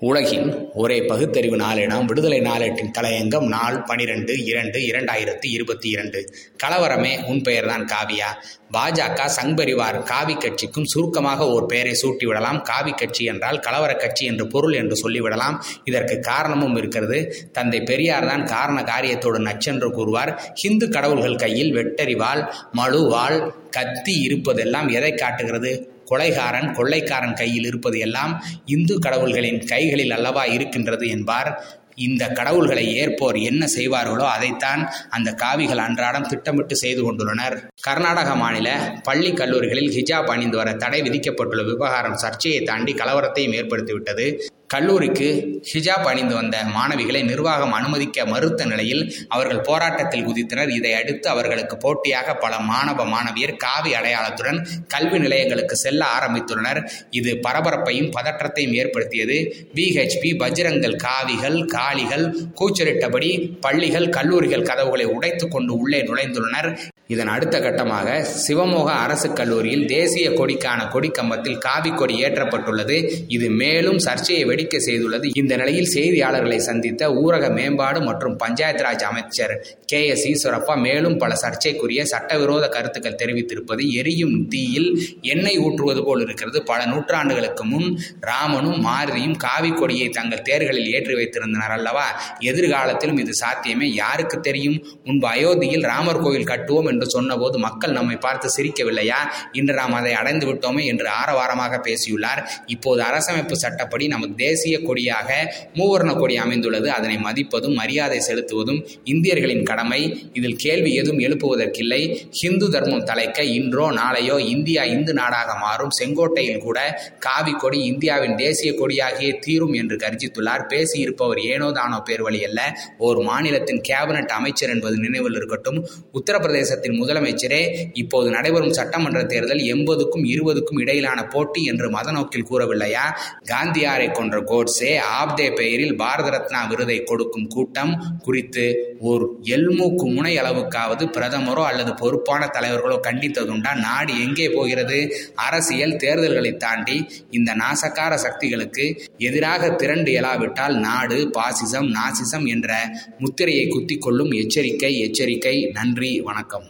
உலகின் ஒரே பகுத்தறிவு நாளேடாம் விடுதலை நாளேட்டின் தலையங்கம் நாள் பனிரெண்டு இரண்டு இரண்டாயிரத்தி இருபத்தி இரண்டு. கலவரமே உன் பெயர்தான் காவியா. பாஜக சங்பரிவார் காவி கட்சிக்கும் சுருக்கமாக ஒரு பெயரை சூட்டிவிடலாம். காவி கட்சி என்றால் கலவர கட்சி என்று பொருள் என்று சொல்லிவிடலாம். இதற்கு காரணமும் இருக்கிறது. தந்தை பெரியார் தான் காரண காரியத்தோடு நச்சென்று கூறுவார். ஹிந்து கடவுள்கள் கையில் வெட்டறிவாள் மழுவால் கத்தி இருப்பதெல்லாம் எதை காட்டுகிறது? கொலைகாரன் கொள்ளைக்காரன் கையில் இருப்பது எல்லாம் இந்து கடவுள்களின் கைகளில் அல்லவா இருக்கின்றது என்பார். இந்த கடவுள்களை ஏற்போர் என்ன செய்வார்களோ அதைத்தான் அந்த காவிகள் அன்றாடம் திட்டமிட்டு செய்து கொண்டுள்ளனர். கர்நாடக மாநில பள்ளி கல்லூரிகளில் ஹிஜாப் அணிந்து வர தடை விதிக்கப்பட்டுள்ள விவகாரம் சர்ச்சையை தாண்டி கலவரத்தையும் ஏற்படுத்திவிட்டது. கல்லூரிக்கு ஹிஜாப் அணிந்து வந்த மாணவிகளை நிர்வாகம் அனுமதிக்க மறுத்த நிலையில் அவர்கள் போராட்டத்தில் குதித்தனர். இதை அடுத்து அவர்களுக்கு போட்டியாக பல மாணவ மாணவியர் காவி அடையாளத்துடன் கல்வி நிலையங்களுக்கு செல்ல ஆரம்பித்துள்ளனர். இது பரபரப்பையும் பதற்றத்தையும் ஏற்படுத்தியது. பிஹெச்பி பஜ்ரங்கல் காவிகள் காளிகள் கூச்சலிட்டபடி பள்ளிகள் கல்லூரிகள் கதவுகளை உடைத்து கொண்டு உள்ளே நுழைந்துள்ளனர். இதன் அடுத்த கட்டமாக சிவமோக அரசு கல்லூரியில் தேசிய கொடிக்கான கொடிக்கம்பத்தில் காவி கொடி ஏற்றப்பட்டுள்ளது. இது மேலும் சர்ச்சையை வெடிக்க செய்துள்ளது. இந்த நிலையில் செய்தியாளர்களை சந்தித்த ஊரக மேம்பாடு மற்றும் பஞ்சாயத்து ராஜ் அமைச்சர் கே எஸ் ஈஸ்வரப்பா மேலும் பல சர்ச்சைக்குரிய சட்டவிரோத கருத்துக்கள் தெரிவித்திருப்பது எரியும் தீயில் எண்ணெய் ஊற்றுவது போல் இருக்கிறது. பல நூற்றாண்டுகளுக்கு முன் ராமனும் மாருதியும் காவி கொடியை தங்கள் தேர்களில் ஏற்றி வைத்திருந்தனர் அல்லவா? எதிர்காலத்திலும் இது சாத்தியமே? யாருக்கு தெரியும்? முன்பு அயோத்தியில் ராமர் கோயில் கட்டுவோம் என்று சொன்னபோது மக்கள் நம்மை பார்த்து சிரிக்கவில்லையா? இன்று நாம் அதை அடைந்து விட்டோமே என்று ஆரவாரமாக பேசியுள்ளார். இப்போது அரசமைப்பு சட்டப்படி நமது தேசிய கொடியாக மூவர்ண கொடி அமைந்துள்ளது. அதனை மதிப்பதும் மரியாதை செலுத்துவதும் இந்தியர்களின் கடமை. இதில் கேள்வி எதுவும் எழுப்புவதற்கில்லை. ஹிந்து தர்மம் தலைக்க இன்றோ நாளையோ இந்தியா இந்து நாடாக மாறும். செங்கோட்டையில் கூட காவி கொடி இந்தியாவின் தேசிய கொடியாகியே தீரும் என்று கர்ஜித்துள்ளார். பேசியிருப்பவர் ஏனோ தானோ பேர் வழி அல்ல. ஓர் மாநிலத்தின் கேபினட் அமைச்சர் என்பது நினைவில் இருக்கட்டும். உத்தரப்பிரதேசத்தின் முதலமைச்சரே இப்போது நடைபெறும் சட்டமன்ற தேர்தல் எண்பதுக்கும் இருபதுக்கும் இடையிலான போட்டி என்று மத நோக்கில் கூறவில்லையா? காந்தியாரை கொன்ற கோட்ஸே ஆப்தே பெயரில் பாரத ரத்னா விருதை கொடுக்கும் கூட்டம் குறித்து ஓர் எல்மூக்கு முனை அளவுக்காவது பிரதமரோ அல்லது பொறுப்பான தலைவர்களோ கண்டித்ததுண்டா? நாடு எங்கே போகிறது? அரசியல் தேர்தல்களை தாண்டி இந்த நாசக்கார சக்திகளுக்கு எதிராக திரண்டு இயலாவிட்டால் நாடு பாசிசம் நாசிசம் என்ற முத்திரையை குத்திக்கொள்ளும் எச்சரிக்கை எச்சரிக்கை. நன்றி வணக்கம்.